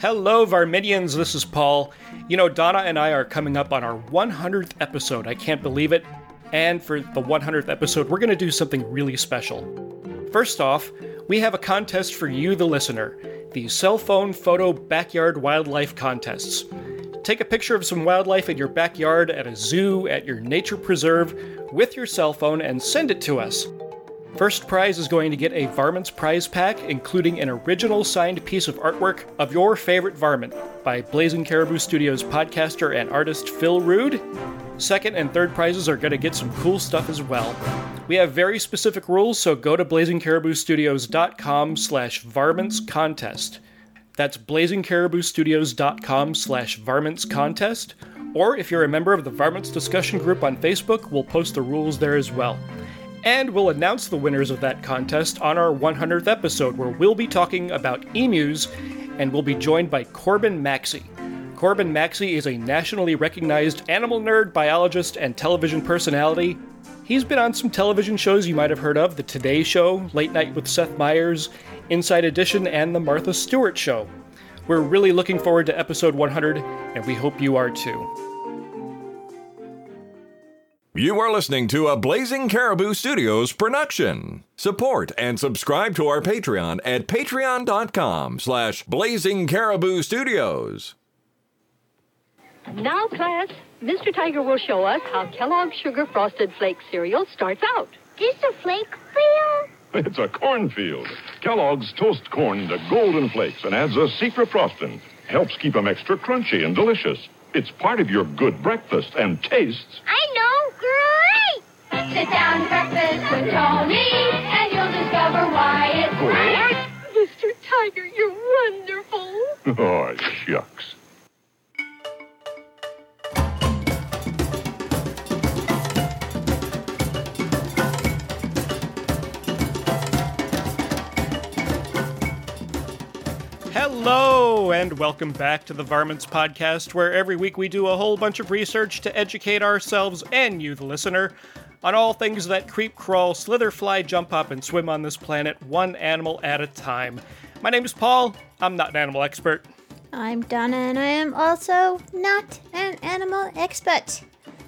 Hello, Varminians. This is Paul. You know, Donna and I are coming up on our 100th episode. I can't believe it. And for the 100th episode, we're going to do something really special. First off, we have a contest for you, the listener the Cell Phone Photo Backyard Wildlife Contests. Take a picture of some wildlife in your backyard, at a zoo, at your nature preserve, with your cell phone, and send it to us. First prize is going to get a Varmints prize pack, including an original signed piece of artwork of your favorite varmint by Blazing Caribou Studios podcaster and artist Phil Rude. Second and third prizes are going to get some cool stuff as well. We have very specific rules, so go to blazingcariboustudios.com slash varmints contest. That's blazingcariboustudios.com slash varmints contest. Or if you're a member of the Varmints discussion group on Facebook, we'll post the rules there as well. And we'll announce the winners of that contest on our 100th episode, where we'll be talking about emus and we'll be joined by Corbin Maxey. Corbin Maxey is a nationally recognized animal nerd, biologist, and television personality. He's been on some television shows you might have heard of The Today Show, Late Night with Seth Meyers, Inside Edition, and The Martha Stewart Show. We're really looking forward to episode 100, and we hope you are too. You are listening to a Blazing Caribou Studios production. Support and subscribe to our Patreon at patreon.com slash blazing caribou studios. Now, class, Mr. Tiger will show us how Kellogg's Sugar Frosted Flake cereal starts out. This a flake field? It's a cornfield. Kellogg's toast corn to golden flakes and adds a secret frosting. Helps keep 'em extra crunchy and delicious. It's part of your good breakfast and tastes. I know. Great! Sit down to breakfast with Tony, and you'll discover why it's great. Mr. Tiger, you're wonderful. Oh, shucks. Hello, and welcome back to the Varmints Podcast, where every week we do a whole bunch of research to educate ourselves and you, the listener, on all things that creep, crawl, slither, fly, jump up, and swim on this planet, one animal at a time. My name is Paul. I'm not an animal expert. I'm Donna, and I am also not an animal expert.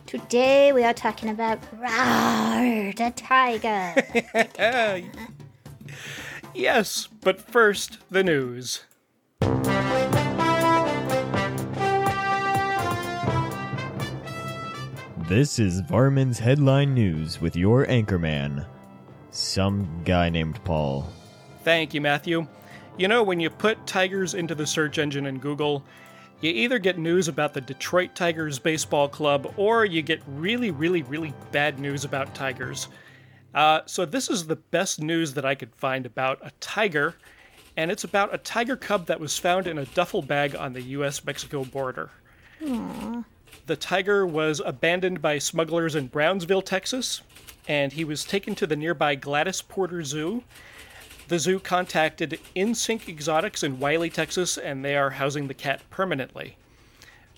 Today we are talking about Rawr, the tiger. yes, but first, the news. This is Varmints Headline News with your anchorman, some guy named Paul. Thank you, Matthew. You know, when you put tigers into the search engine in Google, you either get news about the Detroit Tigers Baseball Club or you get really, really, really bad news about tigers. Uh, so, this is the best news that I could find about a tiger, and it's about a tiger cub that was found in a duffel bag on the US Mexico border. Aww. The tiger was abandoned by smugglers in Brownsville, Texas, and he was taken to the nearby Gladys Porter Zoo. The zoo contacted InSync Exotics in Wylie, Texas, and they are housing the cat permanently.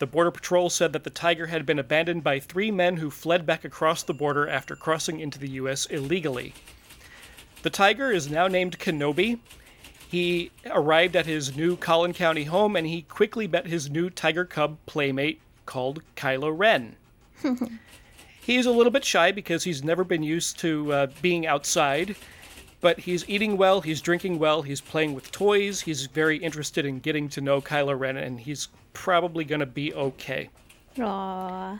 The Border Patrol said that the tiger had been abandoned by three men who fled back across the border after crossing into the U.S. illegally. The tiger is now named Kenobi. He arrived at his new Collin County home and he quickly met his new tiger cub playmate, called Kylo Ren. he's a little bit shy because he's never been used to uh, being outside, but he's eating well, he's drinking well, he's playing with toys, he's very interested in getting to know Kylo Ren, and he's probably going to be okay. Aww,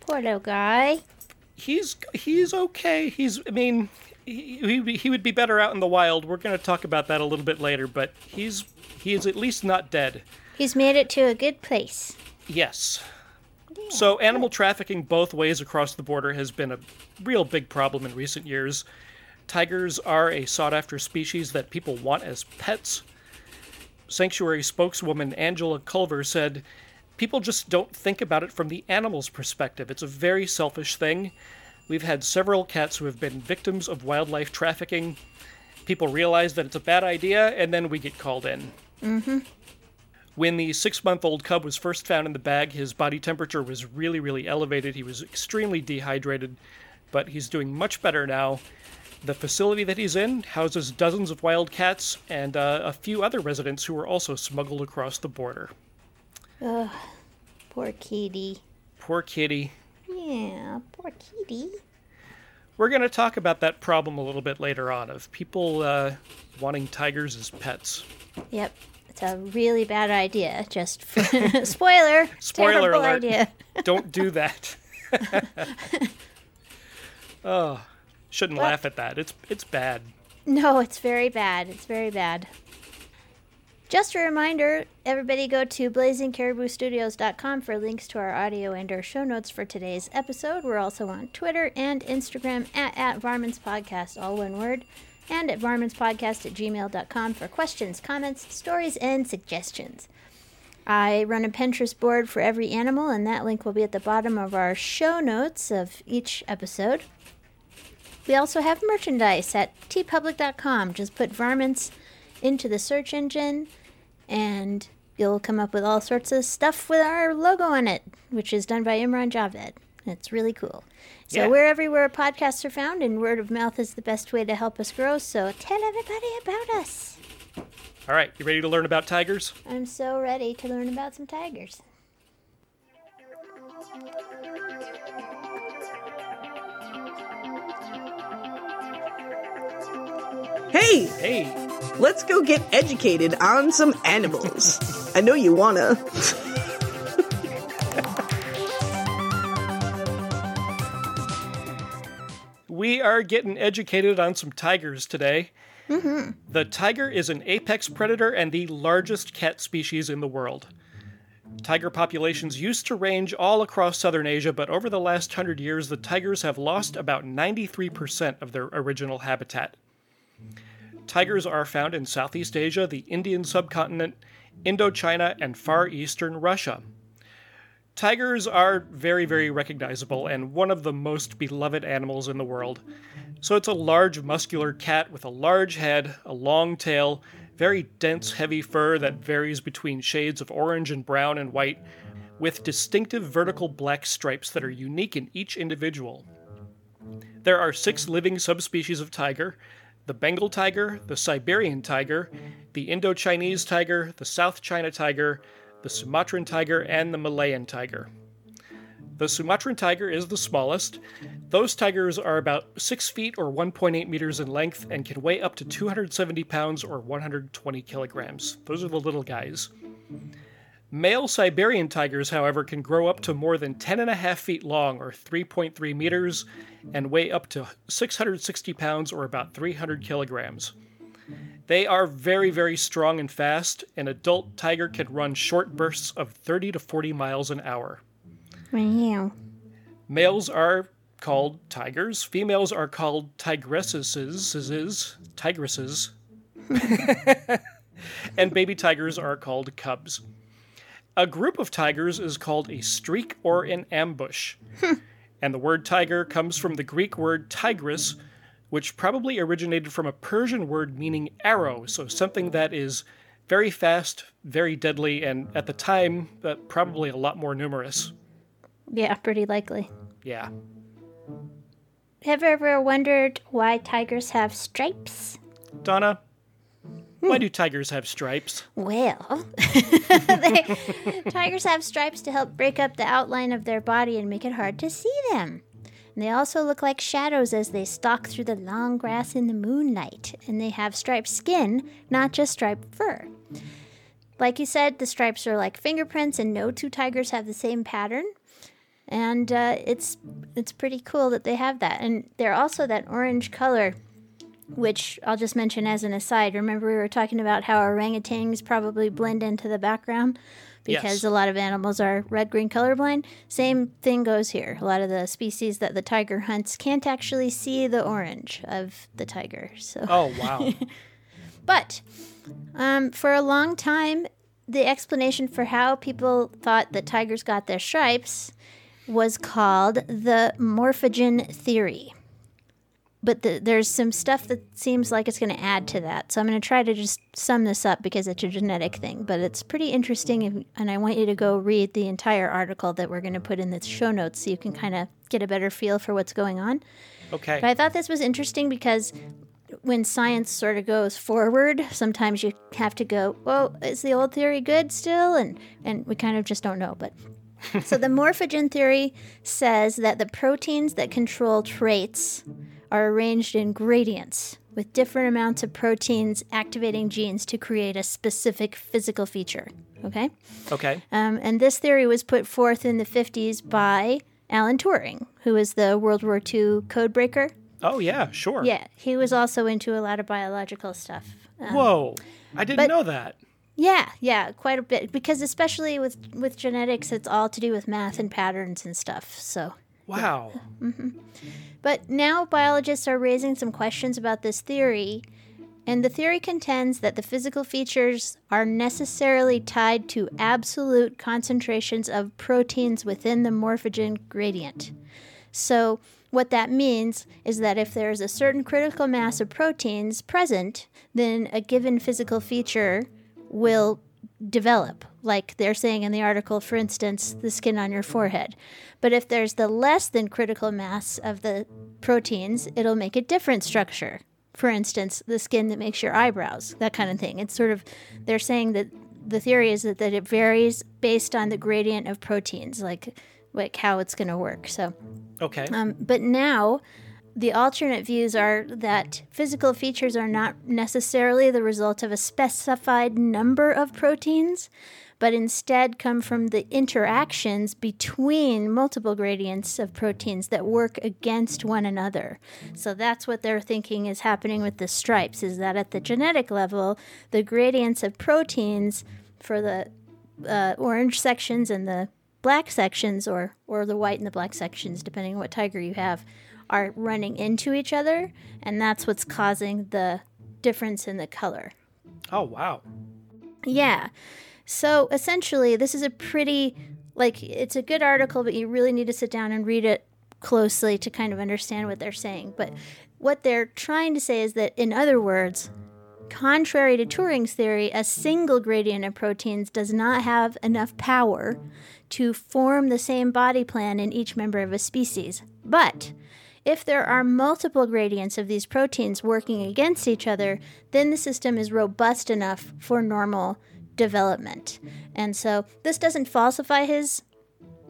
poor little guy. He's he's okay. He's I mean he, he, he would be better out in the wild. We're going to talk about that a little bit later, but he's he is at least not dead. He's made it to a good place. Yes. So, animal trafficking both ways across the border has been a real big problem in recent years. Tigers are a sought after species that people want as pets. Sanctuary spokeswoman Angela Culver said, People just don't think about it from the animal's perspective. It's a very selfish thing. We've had several cats who have been victims of wildlife trafficking. People realize that it's a bad idea, and then we get called in. Mm-hmm. When the six month old cub was first found in the bag, his body temperature was really, really elevated. He was extremely dehydrated, but he's doing much better now. The facility that he's in houses dozens of wild cats and uh, a few other residents who were also smuggled across the border. Ugh, poor kitty. Poor kitty. Yeah, poor kitty. We're going to talk about that problem a little bit later on of people uh, wanting tigers as pets. Yep, it's a really bad idea. Just for spoiler, Spoiler alert. idea. Don't do that. oh, shouldn't laugh at that. It's it's bad. No, it's very bad. It's very bad. Just a reminder, everybody go to blazingcariboustudios.com for links to our audio and our show notes for today's episode. We're also on Twitter and Instagram at, at Varmints Podcast, all one word, and at varmintspodcast at gmail.com for questions, comments, stories, and suggestions. I run a Pinterest board for every animal, and that link will be at the bottom of our show notes of each episode. We also have merchandise at teepublic.com. Just put varmints into the search engine and you'll come up with all sorts of stuff with our logo on it, which is done by Imran Javed. It's really cool. So Yeah. we're everywhere podcasts are found, and word of mouth is the best way to help us grow. So tell everybody about us. All right, you ready to learn about tigers? I'm so ready to learn about some tigers. Hey, Hey, let's go get educated on some animals. I know you wanna. we are getting educated on some tigers today. Mm-hmm. The tiger is an apex predator and the largest cat species in the world. Tiger populations used to range all across southern Asia, but over the last hundred years, the tigers have lost about 93% of their original habitat. Tigers are found in Southeast Asia, the Indian subcontinent, Indochina, and far eastern Russia. Tigers are very, very recognizable and one of the most beloved animals in the world. So it's a large, muscular cat with a large head, a long tail, very dense, heavy fur that varies between shades of orange and brown and white, with distinctive vertical black stripes that are unique in each individual. There are six living subspecies of tiger the Bengal tiger, the Siberian tiger, the Indo-Chinese tiger, the South China tiger, the Sumatran tiger, and the Malayan tiger. The Sumatran tiger is the smallest. Those tigers are about 6 feet or 1.8 meters in length and can weigh up to 270 pounds or 120 kilograms. Those are the little guys. Male Siberian tigers, however, can grow up to more than 10.5 feet long or 3.3 meters and weigh up to 660 pounds or about 300 kilograms. They are very, very strong and fast. An adult tiger can run short bursts of 30 to 40 miles an hour. Wow. Males are called tigers. Females are called tigresses. Tigresses. and baby tigers are called cubs. A group of tigers is called a streak or an ambush. Hmm. and the word tiger comes from the Greek word tigris, which probably originated from a Persian word meaning arrow, so something that is very fast, very deadly, and at the time, uh, probably a lot more numerous. Yeah, pretty likely. Yeah. Have you ever wondered why tigers have stripes? Donna, why do tigers have stripes? Well, they, tigers have stripes to help break up the outline of their body and make it hard to see them. They also look like shadows as they stalk through the long grass in the moonlight. And they have striped skin, not just striped fur. Like you said, the stripes are like fingerprints, and no two tigers have the same pattern. And uh, it's it's pretty cool that they have that. And they're also that orange color which I'll just mention as an aside. Remember, we were talking about how orangutans probably blend into the background because Yes. a lot of animals are red green colorblind. Same thing goes here. A lot of the species that the tiger hunts can't actually see the orange of the tiger. So, Oh, wow. but um, for a long time, the explanation for how people thought that tigers got their stripes was called the morphogen theory. But the, there's some stuff that seems like it's going to add to that. So I'm going to try to just sum this up because it's a genetic thing. But it's pretty interesting, if, and I want you to go read the entire article that we're going to put in the show notes so you can kind of get a better feel for what's going on. Okay. But I thought this was interesting because when science sort of goes forward, sometimes you have to go, well, is the old theory good still? And and we kind of just don't know. But so the morphogen theory says that the proteins that control traits are arranged in gradients with different amounts of proteins activating genes to create a specific physical feature. Okay? Okay. Um, and this theory was put forth in the 50s by Alan Turing, who was the World War II codebreaker. Oh yeah, sure. Yeah, he was also into a lot of biological stuff. Um, Whoa. I didn't but- know that. Yeah, yeah, quite a bit because especially with with genetics, it's all to do with math and patterns and stuff. So, Wow. Mm-hmm. but now biologists are raising some questions about this theory, and the theory contends that the physical features are necessarily tied to absolute concentrations of proteins within the morphogen gradient. So, what that means is that if there is a certain critical mass of proteins present, then a given physical feature will develop. Like they're saying in the article, for instance, the skin on your forehead. But if there's the less than critical mass of the proteins, it'll make a different structure. For instance, the skin that makes your eyebrows, that kind of thing. It's sort of, they're saying that the theory is that, that it varies based on the gradient of proteins, like, like how it's going to work. So, Okay. um, but now, the alternate views are that physical features are not necessarily the result of a specified number of proteins, but instead come from the interactions between multiple gradients of proteins that work against one another. So that's what they're thinking is happening with the stripes is that at the genetic level, the gradients of proteins for the uh, orange sections and the black sections or or the white and the black sections depending on what tiger you have are running into each other and that's what's causing the difference in the color oh wow. yeah so essentially this is a pretty like it's a good article but you really need to sit down and read it closely to kind of understand what they're saying but what they're trying to say is that in other words Contrary to Turing's theory, a single gradient of proteins does not have enough power to form the same body plan in each member of a species. But if there are multiple gradients of these proteins working against each other, then the system is robust enough for normal development. And so this doesn't falsify his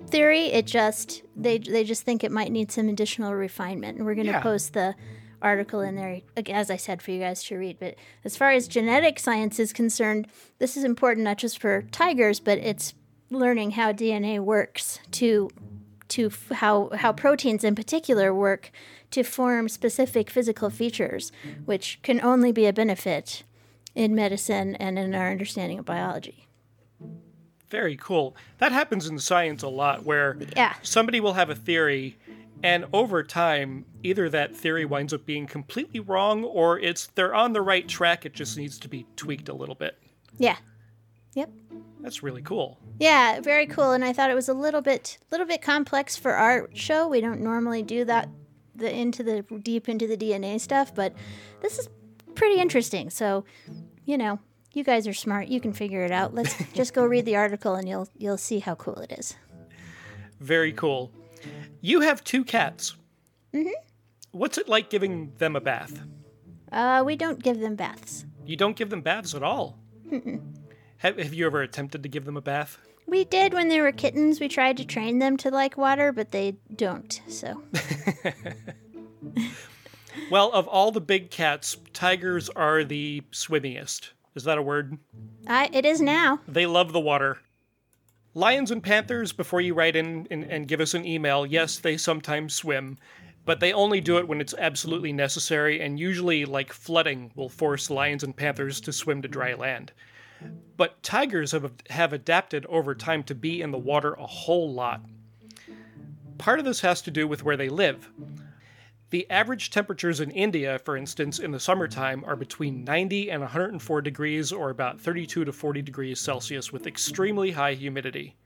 theory, it just they they just think it might need some additional refinement. And we're going to Yeah. post the article in there as I said for you guys to read. But as far as genetic science is concerned, this is important not just for tigers, but it's learning how DNA works to to f- how how proteins in particular work to form specific physical features, which can only be a benefit in medicine and in our understanding of biology. Very cool. That happens in science a lot where Yeah. somebody will have a theory and over time either that theory winds up being completely wrong or it's they're on the right track it just needs to be tweaked a little bit. Yeah. Yep. That's really cool. Yeah, very cool. And I thought it was a little bit, little bit complex for our show. We don't normally do that, the into the deep into the DNA stuff, but this is pretty interesting. So, you know, you guys are smart. You can figure it out. Let's just go read the article, and you'll you'll see how cool it is. Very cool. You have two cats. Mm-hmm. What's it like giving them a bath? Uh, we don't give them baths. You don't give them baths at all. Have, have you ever attempted to give them a bath? We did when they were kittens. We tried to train them to like water, but they don't. So, Well, of all the big cats, tigers are the swimmiest. Is that a word? I it is now. They love the water. Lions and panthers, before you write in and, and give us an email, yes, they sometimes swim, but they only do it when it's absolutely necessary, and usually, like flooding, will force lions and panthers to swim to dry land. But tigers have, have adapted over time to be in the water a whole lot. Part of this has to do with where they live. The average temperatures in India, for instance, in the summertime are between 90 and 104 degrees, or about 32 to 40 degrees Celsius, with extremely high humidity.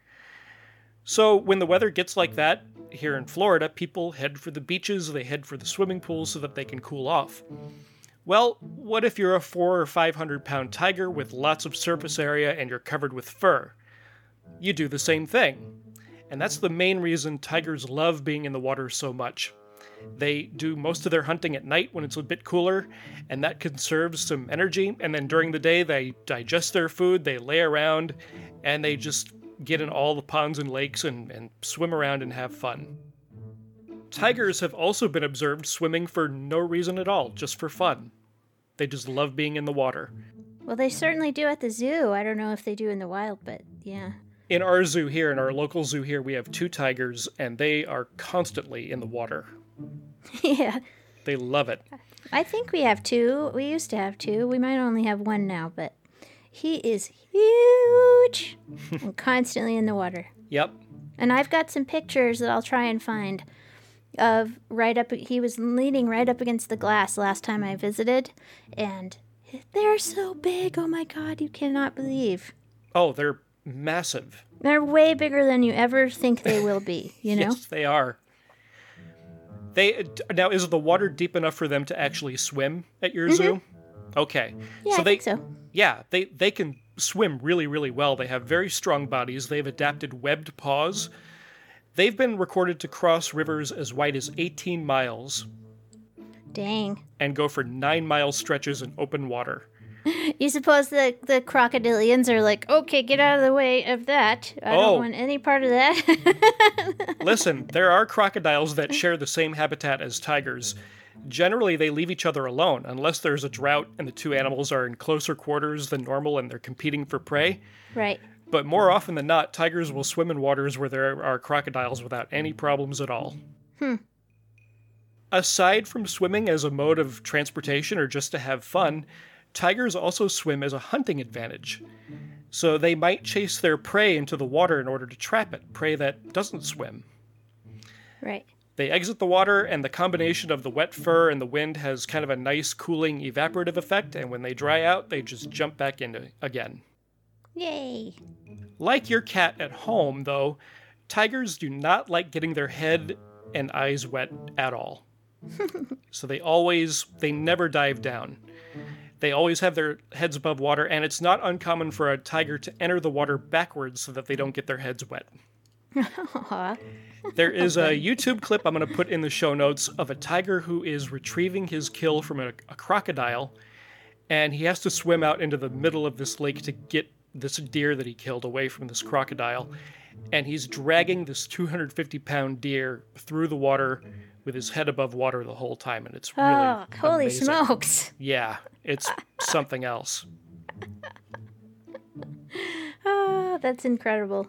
So, when the weather gets like that, here in Florida, people head for the beaches, they head for the swimming pools so that they can cool off. Well, what if you're a four or five hundred pound tiger with lots of surface area and you're covered with fur? You do the same thing. And that's the main reason tigers love being in the water so much. They do most of their hunting at night when it's a bit cooler, and that conserves some energy. And then during the day, they digest their food, they lay around, and they just get in all the ponds and lakes and, and swim around and have fun. Tigers have also been observed swimming for no reason at all, just for fun. They just love being in the water. Well, they certainly do at the zoo. I don't know if they do in the wild, but yeah. In our zoo here, in our local zoo here, we have two tigers, and they are constantly in the water. yeah. They love it. I think we have two. We used to have two. We might only have one now, but he is huge and constantly in the water. Yep. And I've got some pictures that I'll try and find of right up he was leaning right up against the glass last time I visited and they're so big. Oh my god, you cannot believe. Oh, they're massive. They're way bigger than you ever think they will be, you know? yes, they are. They uh, now is the water deep enough for them to actually swim at your mm-hmm. zoo? Okay. Yeah, so I they think so. Yeah, they they can swim really really well. They have very strong bodies. They've adapted webbed paws. They've been recorded to cross rivers as wide as 18 miles Dang. and go for 9 mile stretches in open water. You suppose the the crocodilians are like, okay, get out of the way of that. I Oh. don't want any part of that. Listen, there are crocodiles that share the same habitat as tigers. Generally, they leave each other alone unless there's a drought and the two animals are in closer quarters than normal and they're competing for prey. right. But more often than not, tigers will swim in waters where there are crocodiles without any problems at all. Hmm. Aside from swimming as a mode of transportation or just to have fun, tigers also swim as a hunting advantage. So they might chase their prey into the water in order to trap it, prey that doesn't swim. Right. They exit the water, and the combination of the wet fur and the wind has kind of a nice cooling evaporative effect, and when they dry out, they just jump back in again. Yay. Like your cat at home, though, tigers do not like getting their head and eyes wet at all. so they always, they never dive down. They always have their heads above water, and it's not uncommon for a tiger to enter the water backwards so that they don't get their heads wet. There is a YouTube clip I'm going to put in the show notes of a tiger who is retrieving his kill from a, a crocodile, and he has to swim out into the middle of this lake to get this deer that he killed away from this crocodile. And he's dragging this 250 pound deer through the water with his head above water the whole time, and it's really Oh, holy amazing. smokes. Yeah, it's uh, something else. Oh, that's incredible.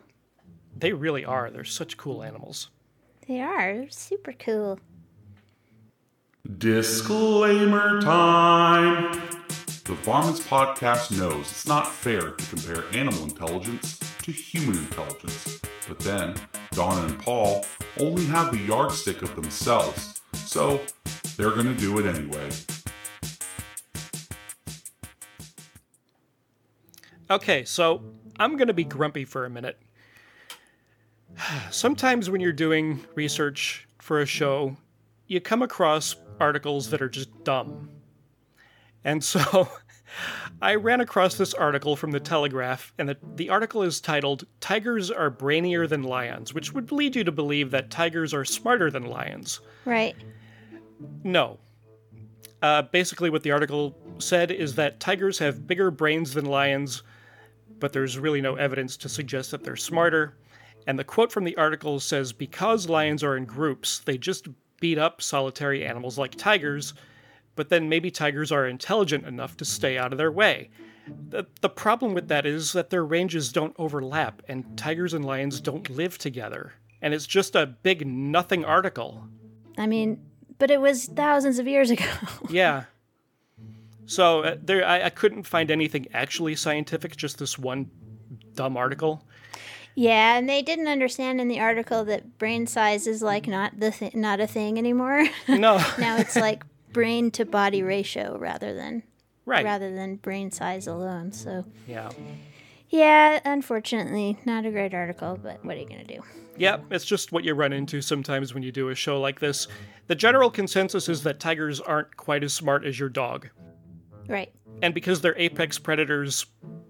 They really are. They're such cool animals. They are. They're super cool. Disclaimer time! The Varmints Podcast knows it's not fair to compare animal intelligence to human intelligence. But then, Donna and Paul only have the yardstick of themselves, so they're gonna do it anyway. Okay, so I'm going to be grumpy for a minute. Sometimes when you're doing research for a show, you come across articles that are just dumb. And so I ran across this article from the Telegraph, and the, the article is titled Tigers Are Brainier Than Lions, which would lead you to believe that tigers are smarter than lions. Right. No. Uh, basically, what the article said is that tigers have bigger brains than lions, but there's really no evidence to suggest that they're smarter. And the quote from the article says because lions are in groups, they just beat up solitary animals like tigers, but then maybe tigers are intelligent enough to stay out of their way. The, the problem with that is that their ranges don't overlap, and tigers and lions don't live together. And it's just a big nothing article. I mean, but it was thousands of years ago. Yeah. So uh, there, I, I couldn't find anything actually scientific. Just this one dumb article. yeah, and they didn't understand in the article that brain size is like not the th- not a thing anymore. No. now it's like brain to body ratio rather than Right. rather than brain size alone. So Yeah. yeah, unfortunately, not a great article, but what are you gonna do? Yeah, it's just what you run into sometimes when you do a show like this. The general consensus is that tigers aren't quite as smart as your dog. Right. And because they're apex predators,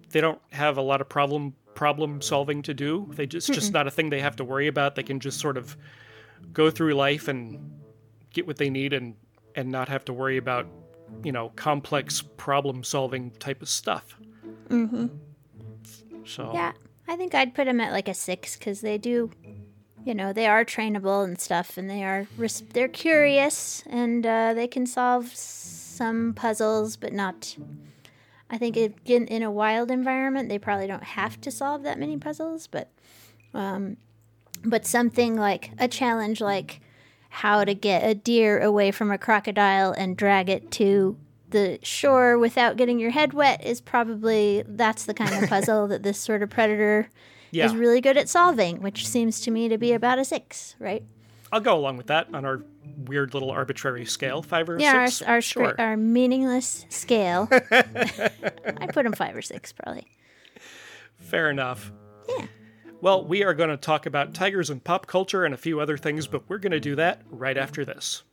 they don't have a lot of problem problem solving to do. They just, just not a thing they have to worry about. They can just sort of go through life and get what they need and and not have to worry about, you know, complex problem solving type of stuff. Mm-hmm. So Yeah, I think I'd put them at like a six because they do, you know, they are trainable and stuff, and they are they're curious and uh, they can solve some puzzles, but not. I think it, in in a wild environment, they probably don't have to solve that many puzzles, but, um, but something like a challenge like how to get a deer away from a crocodile and drag it to the shore without getting your head wet is probably that's the kind of puzzle that this sort of predator Yeah. is really good at solving, which seems to me to be about a six, right? I'll go along with that on our weird little arbitrary scale, five or yeah, six. our our, sure. scra- our meaningless scale. I put them five or six probably. Fair enough. Yeah. Well, we are going to talk about tigers and pop culture and a few other things, but we're going to do that right after this.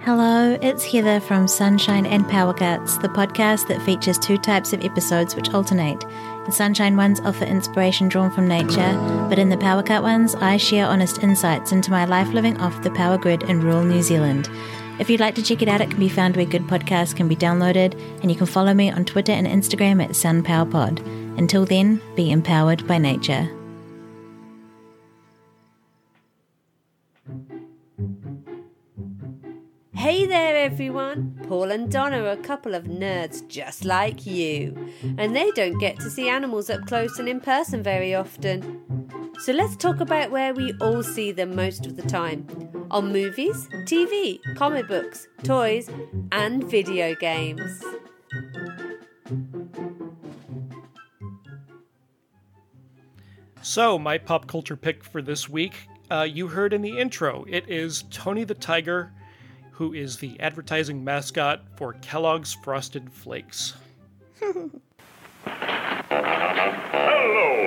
Hello, it's Heather from Sunshine and Power Cuts, the podcast that features two types of episodes which alternate. The Sunshine ones offer inspiration drawn from nature, but in the Power Cut ones, I share honest insights into my life living off the power grid in rural New Zealand. If you'd like to check it out, it can be found where good podcasts can be downloaded, and you can follow me on Twitter and Instagram at SunPowerPod. Until then, be empowered by nature. Hey there, everyone! Paul and Donna are a couple of nerds just like you, and they don't get to see animals up close and in person very often. So let's talk about where we all see them most of the time on movies, TV, comic books, toys, and video games. So, my pop culture pick for this week, uh, you heard in the intro, it is Tony the Tiger, who is the advertising mascot for Kellogg's Frosted Flakes. Hello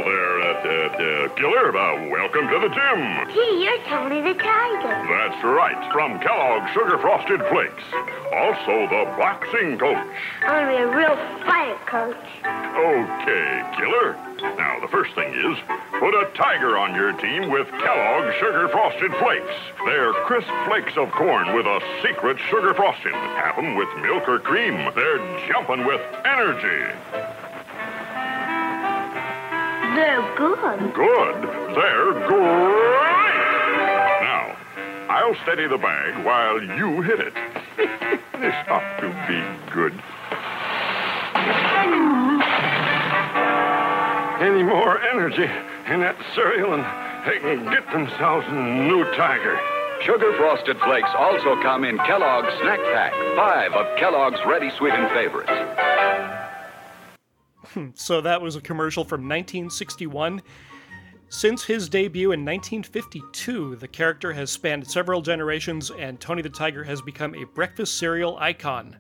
there, uh, uh, uh, Killer. Uh, welcome to the gym. Gee, you're Tony the Tiger. That's right, from Kellogg's Sugar Frosted Flakes. Also, the boxing coach. I'm gonna be a real fighter, coach. Okay, Killer. The first thing is put a tiger on your team with Kellogg's Sugar Frosted Flakes. They're crisp flakes of corn with a secret sugar frosting. Have 'em with milk or cream. They're jumping with energy. They're good. Good. They're great. Now, I'll steady the bag while you hit it. this ought to be good. Any more energy in that cereal and they can get themselves a new tiger. Sugar Frosted Flakes also come in Kellogg's Snack Pack, five of Kellogg's ready sweetened favorites. Hmm, so that was a commercial from 1961. Since his debut in 1952, the character has spanned several generations, and Tony the Tiger has become a breakfast cereal icon.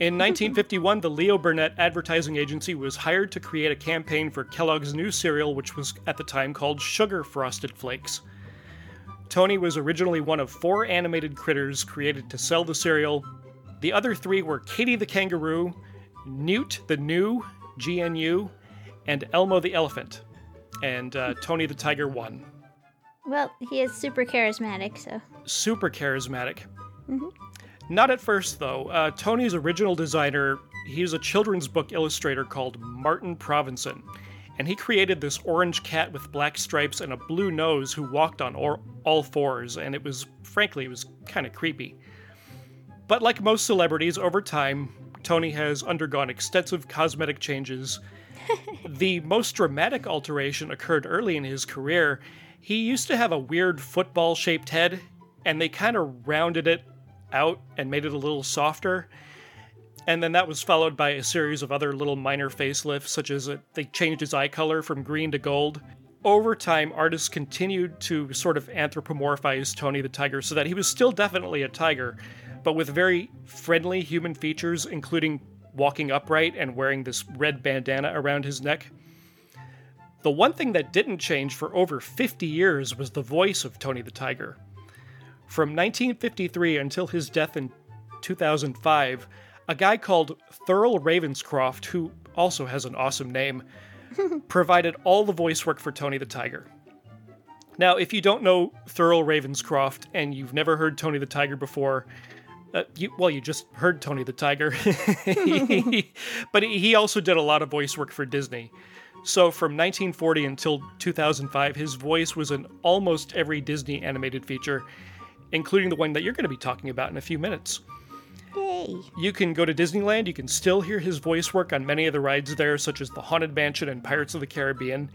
In 1951, the Leo Burnett Advertising Agency was hired to create a campaign for Kellogg's new cereal, which was at the time called Sugar Frosted Flakes. Tony was originally one of four animated critters created to sell the cereal. The other three were Katie the Kangaroo, Newt the New, GNU, and Elmo the Elephant. And uh, Tony the Tiger won. Well, he is super charismatic, so. Super charismatic. Mhm. Not at first, though. Uh, Tony's original designer, he was a children's book illustrator called Martin Provensen. And he created this orange cat with black stripes and a blue nose who walked on or- all fours, and it was, frankly, it was kind of creepy. But like most celebrities, over time, Tony has undergone extensive cosmetic changes. the most dramatic alteration occurred early in his career. He used to have a weird football shaped head, and they kind of rounded it out and made it a little softer. And then that was followed by a series of other little minor facelifts, such as a, they changed his eye color from green to gold. Over time, artists continued to sort of anthropomorphize Tony the Tiger so that he was still definitely a tiger, but with very friendly human features, including walking upright and wearing this red bandana around his neck. The one thing that didn't change for over 50 years was the voice of Tony the Tiger. From 1953 until his death in 2005, a guy called Thurl Ravenscroft, who also has an awesome name, provided all the voice work for Tony the Tiger. Now, if you don't know Thurl Ravenscroft and you've never heard Tony the Tiger before, uh, you, well, you just heard Tony the Tiger. but he also did a lot of voice work for Disney. So from 1940 until 2005, his voice was in almost every Disney animated feature, including the one that you're going to be talking about in a few minutes. Yay. You can go to Disneyland, you can still hear his voice work on many of the rides there, such as the Haunted Mansion and Pirates of the Caribbean.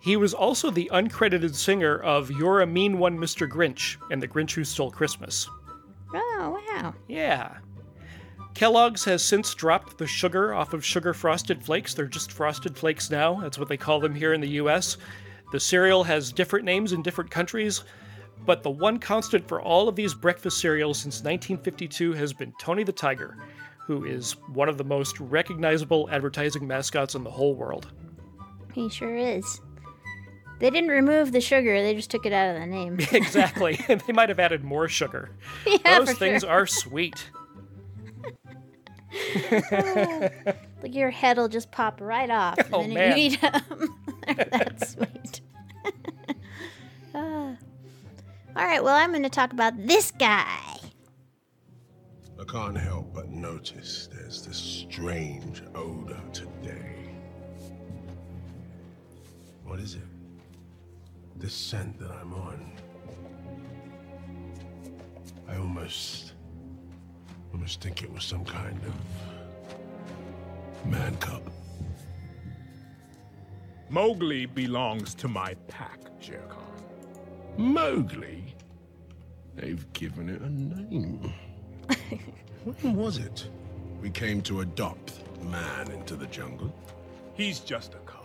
He was also the uncredited singer of You're a Mean One, Mr. Grinch, and The Grinch Who Stole Christmas. Oh, wow. Yeah. Kellogg's has since dropped the sugar off of sugar frosted flakes. They're just frosted flakes now. That's what they call them here in the US. The cereal has different names in different countries, but the one constant for all of these breakfast cereals since 1952 has been Tony the Tiger, who is one of the most recognizable advertising mascots in the whole world. He sure is. They didn't remove the sugar, they just took it out of the name. exactly. they might have added more sugar. Yeah, Those things sure. are sweet. like your head will just pop right off. And Oh, then man. you eat them. That's sweet. All right, well, I'm going to talk about this guy. I can't help but notice there's this strange odor today. What is it? This scent that I'm on. I almost. almost think it was some kind of. man cub. Mowgli belongs to my pack, Shere Khan. Mowgli? They've given it a name. when was it we came to adopt man into the jungle? He's just a cub.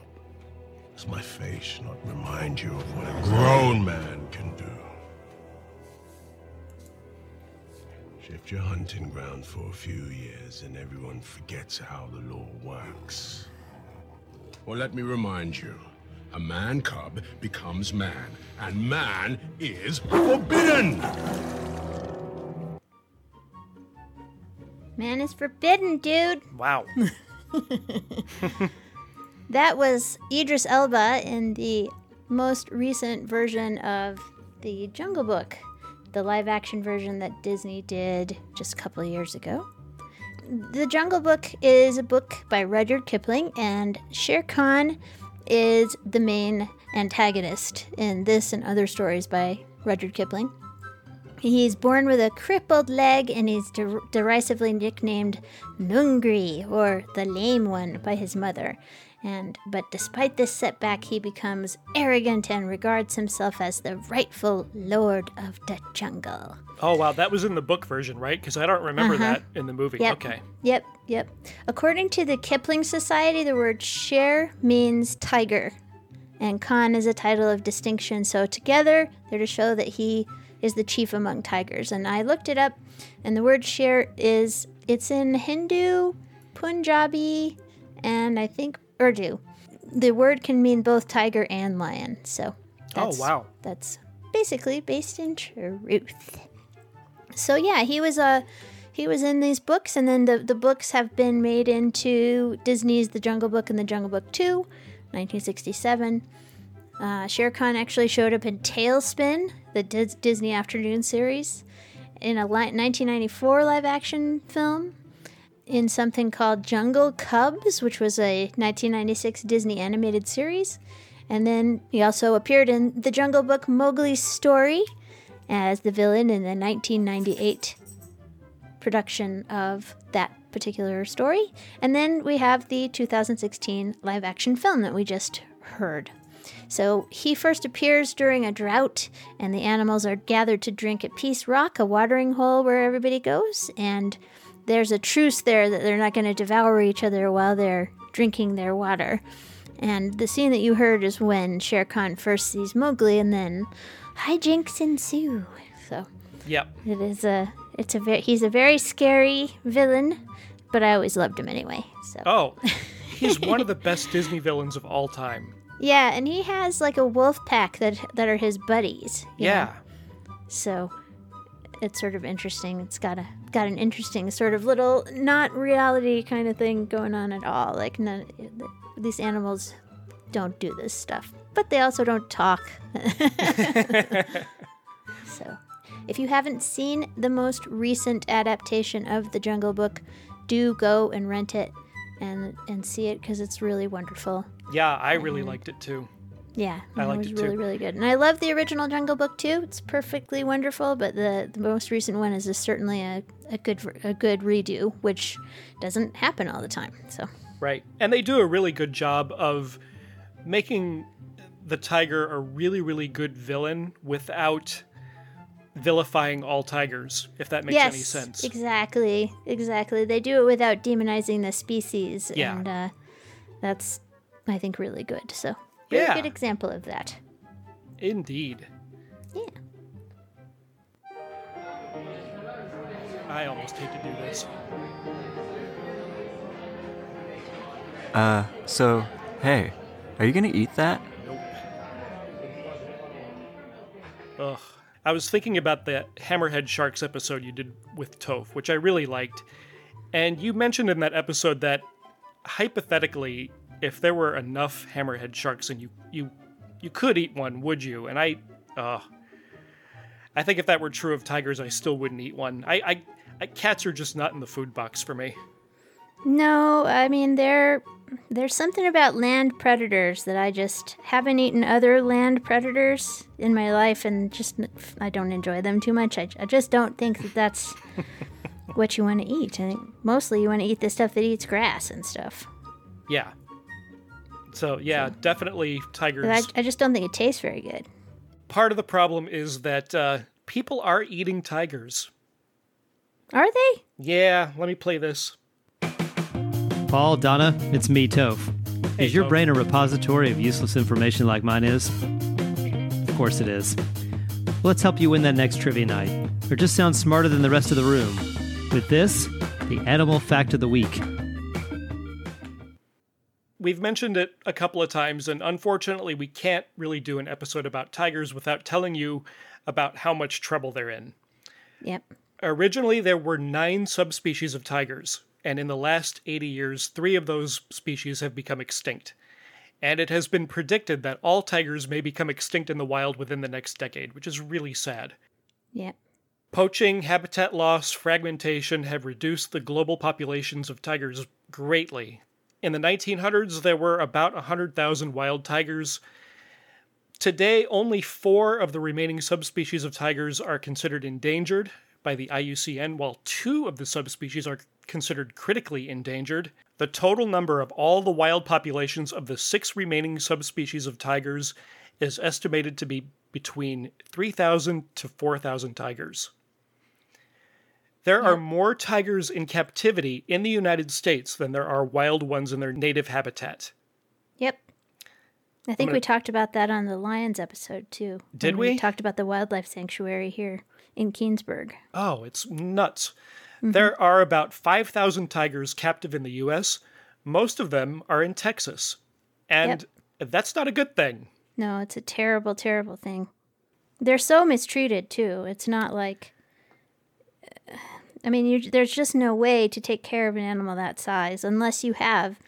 Does my face not remind you of what a grown man can do? Shift your hunting ground for a few years and everyone forgets how the law works. Well, let me remind you. A man cub becomes man, and man is forbidden! Man is forbidden, dude. Wow. That was Idris Elba in the most recent version of the Jungle Book, the live action version that Disney did just a couple of years ago. The Jungle Book is a book by Rudyard Kipling, and Shere Khan is the main antagonist in this and other stories by Rudyard Kipling. He's born with a crippled leg and he's der- derisively nicknamed Lungri, or the lame one, by his mother. And but despite this setback, he becomes arrogant and regards himself as the rightful lord of the jungle. Oh, wow. That was in the book version, right? Because I don't remember Uh-huh. that in the movie. Yep. Okay. Yep, yep. According to the Kipling Society, the word Sher means tiger, and Khan is a title of distinction. So together, they're to show that he is the chief among tigers. And I looked it up, and the word Sher is it's in Hindu, Punjabi, and I think Urdu. The word can mean both tiger and lion. So that's, wow. that's basically based in truth. So yeah, he was a he was in these books, and then the the books have been made into Disney's The Jungle Book and The Jungle Book Two, 1967. Uh, Shere Khan actually showed up in TaleSpin, the Dis- Disney Afternoon series, in a li- 1994 live action film, in something called Jungle Cubs, which was a 1996 Disney animated series. And then he also appeared in The Jungle Book Mowgli's Story as the villain in the 1998 production of that particular story. And then we have the 2016 live action film that we just heard. So he first appears during a drought, and the animals are gathered to drink at Peace Rock, a watering hole where everybody goes. And there's a truce there that they're not going to devour each other while they're drinking their water. And the scene that you heard is when Shere Khan first sees Mowgli, and then hijinks ensue. So Yep. it is a, it's a very, he's a very scary villain, but I always loved him anyway. So Oh, he's one of the best Disney villains of all time. yeah, and he has like a wolf pack that that are his buddies. you know? Yeah. So it's sort of interesting. It's got a got an interesting sort of little not reality kind of thing going on at all. Like none, these animals don't do this stuff. but they also don't talk. so, if you haven't seen the most recent adaptation of The Jungle Book, do go and rent it and and see it because it's really wonderful. Yeah, I really liked it too. Yeah, I it was it really too. really good, and I love the original Jungle Book too. It's perfectly wonderful, but the, the most recent one is a, certainly a, a good a good redo, which doesn't happen all the time. So Right. And they do a really good job of making the tiger a really, really good villain without vilifying all tigers, if that makes yes, any sense. exactly, exactly. They do it without demonizing the species, Yeah. and uh, that's I think really good. So very Yeah. good example of that. Indeed. Yeah. I almost hate to do this. Uh, so, hey, are you gonna eat that? Ugh. I was thinking about the Hammerhead Sharks episode you did with Toph, which I really liked. And you mentioned in that episode that hypothetically, if there were enough hammerhead sharks and you you you could eat one, would you? And I uh I think if that were true of tigers, I still wouldn't eat one. I, I, I cats are just not in the food box for me. No, I mean there there's something about land predators that I just haven't eaten other land predators in my life and just I don't enjoy them too much. I, I just don't think that that's what you want to eat. I think mostly you want to eat the stuff that eats grass and stuff. Yeah. So yeah, definitely tigers. I, I just don't think it tastes very good. Part of the problem is that uh, people are eating tigers. Are they? Yeah, let me play this. Paul, Donna, it's me, Toph. Hey, is your Toph. brain a repository of useless information like mine is? Of course it is. Let's help you win that next trivia night, or just sound smarter than the rest of the room. With this, the animal fact of the week. We've mentioned it a couple of times, and unfortunately, we can't really do an episode about tigers without telling you about how much trouble they're in. Yep. Originally, there were nine subspecies of tigers, and in the last 80 years, three of those species have become extinct. And it has been predicted that all tigers may become extinct in the wild within the next decade, which is really sad. Yep. Poaching, habitat loss, fragmentation have reduced the global populations of tigers greatly. In the 1900s, there were about 100,000 wild tigers. Today, only four of the remaining subspecies of tigers are considered endangered by the IUCN, while two of the subspecies are considered critically endangered. The total number of all the wild populations of the six remaining subspecies of tigers is estimated to be between 3,000 to 4,000 tigers. There are more tigers in captivity in the United States than there are wild ones in their native habitat. Yep. I think gonna- we talked about that on the lions episode too. Did when we? talked about the wildlife sanctuary here in Keenesburg. Oh, it's nuts. Mm-hmm. There are about 5,000 tigers captive in the US. Most of them are in Texas. And that's not a good thing. No, it's a terrible, terrible thing. They're so mistreated too. It's not like. I mean, you, there's just no way to take care of an animal that size unless you have,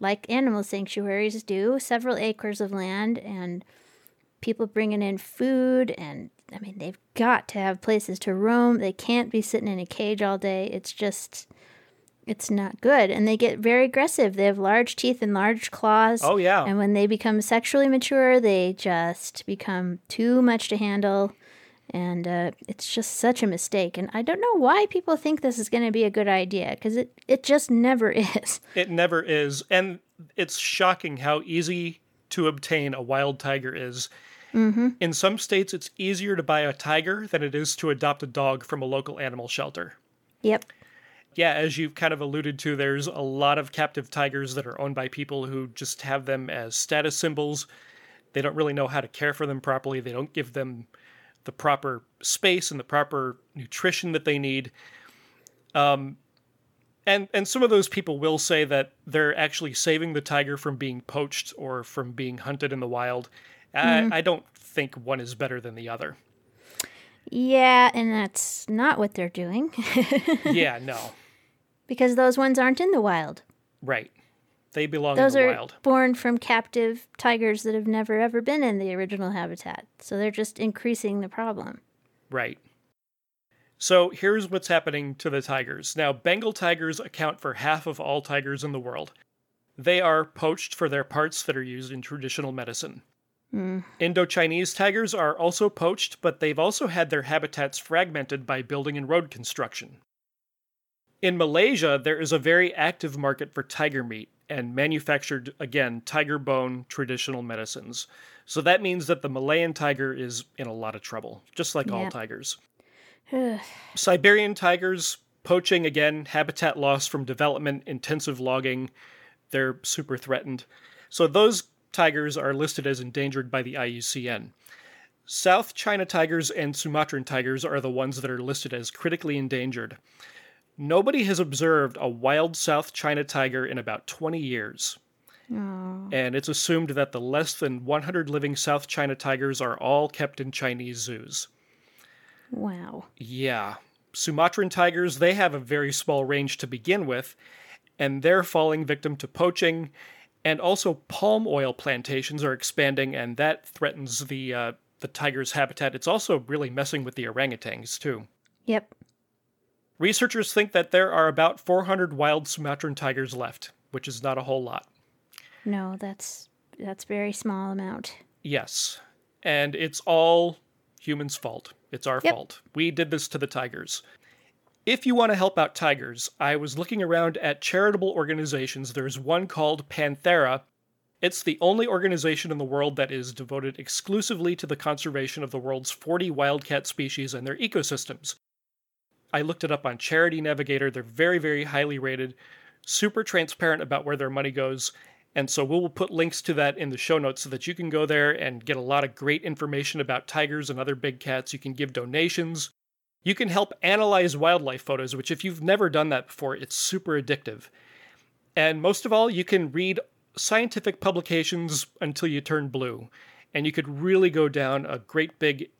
like animal sanctuaries do, several acres of land and people bringing in food. And I mean, they've got to have places to roam. They can't be sitting in a cage all day. It's just. It's not good. And they get very aggressive. They have large teeth and large claws. Oh, yeah. And when they become sexually mature, they just become too much to handle. And uh, it's just such a mistake. And I don't know why people think this is going to be a good idea because it, it just never is. It never is. And it's shocking how easy to obtain a wild tiger is. Mm-hmm. In some states, it's easier to buy a tiger than it is to adopt a dog from a local animal shelter. Yep. Yeah, as you've kind of alluded to, there's a lot of captive tigers that are owned by people who just have them as status symbols. They don't really know how to care for them properly. They don't give them the proper space and the proper nutrition that they need. Um, and and some of those people will say that they're actually saving the tiger from being poached or from being hunted in the wild. Mhm. I, I don't think one is better than the other. Yeah, and that's not what they're doing yeah, no, because those ones aren't in the wild. right. They belong Those in the are wild. born from captive tigers that have never ever been in the original habitat. So they're just increasing the problem. Right. So here's what's happening to the tigers. Now, Bengal tigers account for half of all tigers in the world. They are poached for their parts that are used in traditional medicine. Mm. Indo-Chinese tigers are also poached, but they've also had their habitats fragmented by building and road construction. In Malaysia, there is a very active market for tiger meat and manufactured, again, tiger bone traditional medicines. So that means that the Malayan tiger is in a lot of trouble, just like all tigers. Siberian tigers, poaching again, habitat loss from development, intensive logging, they're super threatened. So those tigers are listed as endangered by the IUCN. South China tigers and Sumatran tigers are the ones that are listed as critically endangered. Nobody has observed a wild South China tiger in about 20 years, Aw. and it's assumed that the less than 100 living South China tigers are all kept in Chinese zoos. Wow. Yeah. Sumatran tigers, they have a very small range to begin with, and they're falling victim to poaching, and also palm oil plantations are expanding, and that threatens the uh, the tiger's habitat. It's also really messing with the orangutans too. Yep. Researchers think that there are about 400 wild Sumatran tigers left, which is not a whole lot. No, that's that's very small amount. Yes. And it's all humans' fault. It's our Yep. fault. We did this to the tigers. If you want to help out tigers, I was looking around at charitable organizations. There's one called Panthera. It's the only organization in the world that is devoted exclusively to the conservation of the world's 40 wildcat species and their ecosystems. I looked it up on Charity Navigator. They're very, very highly rated, super transparent about where their money goes. And so we'll put links to that in the show notes so that you can go there and get a lot of great information about tigers and other big cats. You can give donations. You can help analyze wildlife photos, which, if you've never done that before, it's super addictive. And most of all, you can read scientific publications until you turn blue. And you could really go down a great big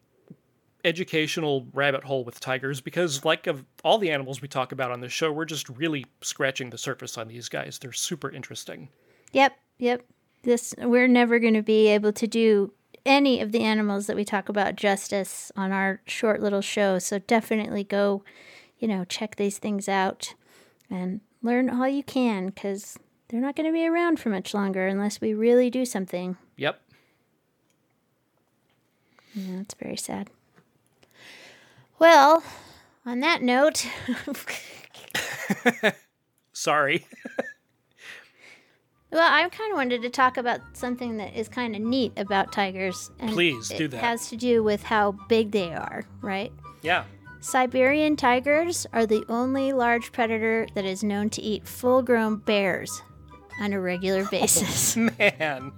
educational rabbit hole with tigers because, like of all the animals we talk about on this show, we're just really scratching the surface on these guys. They're super interesting. Yep, yep. This we're never going to be able to do any of the animals that we talk about justice on our short little show. So definitely go, you know, check these things out and learn all you can cuz they're not going to be around for much longer unless we really do something. Yep. Yeah, it's very sad. Well, on that note, Sorry. Well, I kind of wanted to talk about something that is kind of neat about tigers. And Please, do it that. has to do with how big they are, right? Yeah. Siberian tigers are the only large predator that is known to eat full grown bears on a regular basis. Man.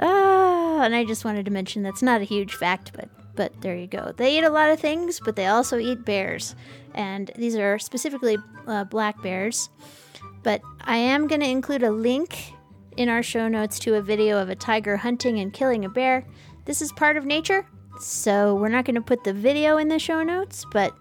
ah, and I just wanted to mention that's not a huge fact, but but there you go. They eat a lot of things, but they also eat bears, and these are specifically uh, black bears. But I am going to include a link in our show notes to a video of a tiger hunting and killing a bear. This is part of nature, so we're not going to put the video in the show notes, but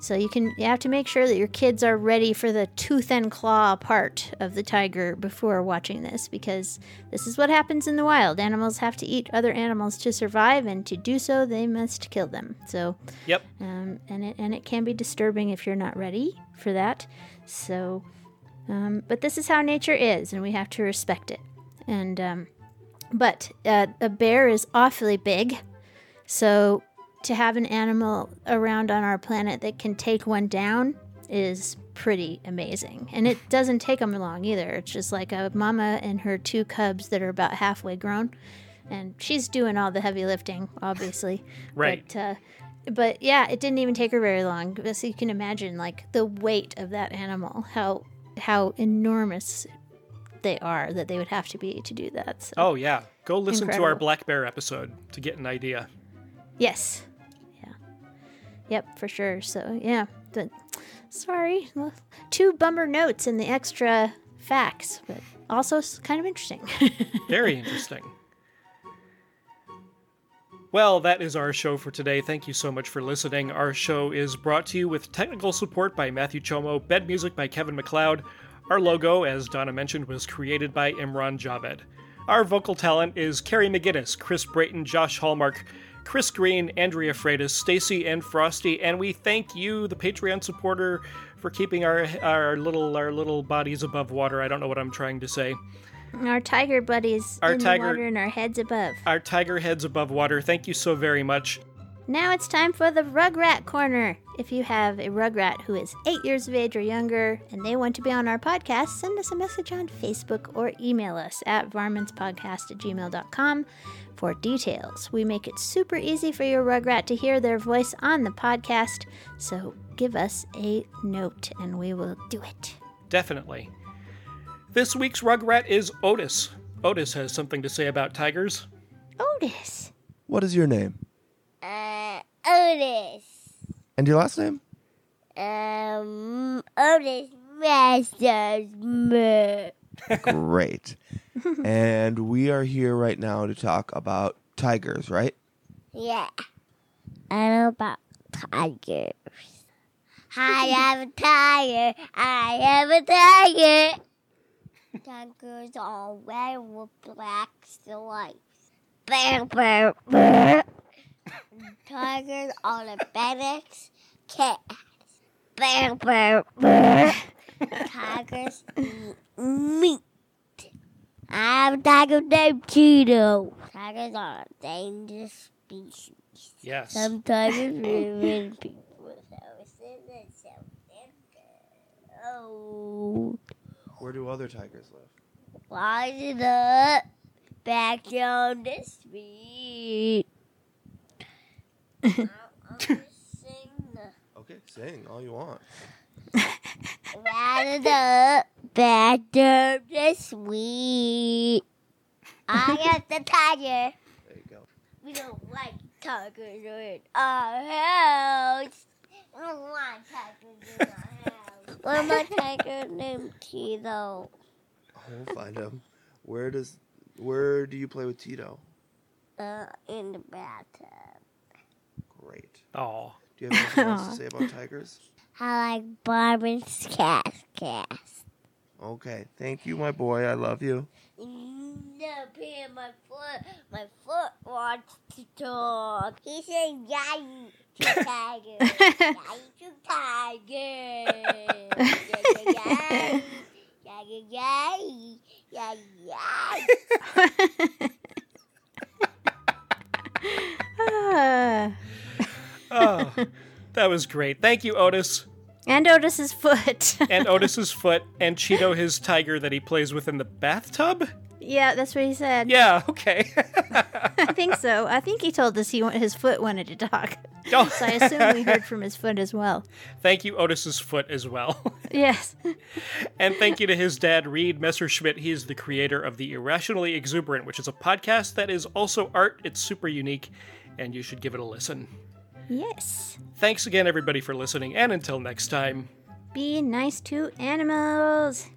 so you can you have to make sure that your kids are ready for the tooth and claw part of the tiger before watching this because this is what happens in the wild. Animals have to eat other animals to survive, and to do so, they must kill them. So, Yep. um, and it and it can be disturbing if you're not ready for that. So, um, but this is how nature is, and we have to respect it. And um, but uh, a bear is awfully big, so to have an animal around on our planet that can take one down is pretty amazing. And it doesn't take them long either. It's just like a mama and her two cubs that are about halfway grown, and she's doing all the heavy lifting, obviously. Right. But, uh, but yeah, it didn't even take her very long. So you can imagine like the weight of that animal, how how enormous they are that they would have to be to do that. So. Oh, yeah. Go listen to our Black Bear episode to get an idea. Yes. Yep, for sure. So yeah, but sorry, two bummer notes in the extra facts, but also kind of interesting. Very interesting. Well, that is our show for today. Thank you so much for listening. Our show is brought to you with technical support by Matthew Chomo, bed music by Kevin MacLeod. Our logo, as Donna mentioned, was created by Imran Javed. Our vocal talent is Carrie McGinnis, Chris Brayton, Josh Hallmark, Chris Green, Andrea Freitas, Stacy, and Frosty, and we thank you, the Patreon supporter, for keeping our our little our little bodies above water. I don't know what I'm trying to say. Our tiger buddies Our in tiger- the water and our heads above. Our tiger heads above water. Thank you so very much. Now it's time for the Rugrat Corner. If you have a Rugrat who is eight years of age or younger and they want to be on our podcast, send us a message on Facebook or email us at varmintspodcast at gmail.com for details. We make it super easy for your Rugrat to hear their voice on the podcast, so give us a note and we will do it. Definitely. This week's Rugrat is Otis. Otis has something to say about tigers. Otis. What is your name? Uh, Otis. And your last name? Um, Otis Masters. Great. and we are here right now to talk about tigers, right? Yeah. I know about tigers. I have a tiger. I have a tiger. Tigers are red with black stripes. Bam, bam, bear. Tigers are the baddest cats. Bear, bear, bear. Tigers eat meat. I have a tiger named Cheeto. Tigers are a dangerous species. Yes. Some tigers live in people's houses and some Oh, Where do other tigers live? rising up back on the street. Okay, sing all you want. Up back on the street. I got the tiger. There you go. We don't like tigers in our house. We don't want tigers in our house. What my tiger named Tito? We'll find him. Where does where do you play with Tito? Uh, in the bathtub. Great. Oh. Do you have anything else to say about tigers? I like Barbara's cat cast. Okay. Thank you, my boy. I love you. No, Pam, my foot, my foot wants to talk. He said, "Yay to tiger, yay to tiger, yay, yay, yay, yay, yay, yay." Oh, that was great. Thank you, Otis. And Otis's foot. And Otis's foot, and Cheeto his tiger that he plays with in the bathtub? yeah, that's what he said. Yeah, okay. I think so. I think he told us he his foot wanted to talk. Oh. so I assume we heard from his foot as well. Thank you, Otis's foot, as well. Yes. and thank you to his dad, Reed Messerschmidt. He's the creator of The Irrationally Exuberant, which is a podcast that is also art. It's super unique, and you should give it a listen. Yes. Thanks again, everybody, for listening, and until next time. Be nice to animals.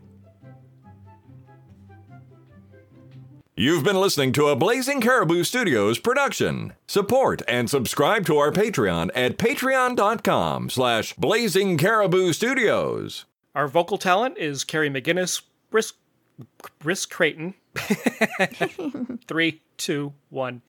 You've been listening to a Blazing Caribou Studios production. Support and subscribe to our Patreon at patreon.com slash blazing caribou studios. Our vocal talent is Carrie McGinnis, Brisk, Brisk Creighton. Three, two, one.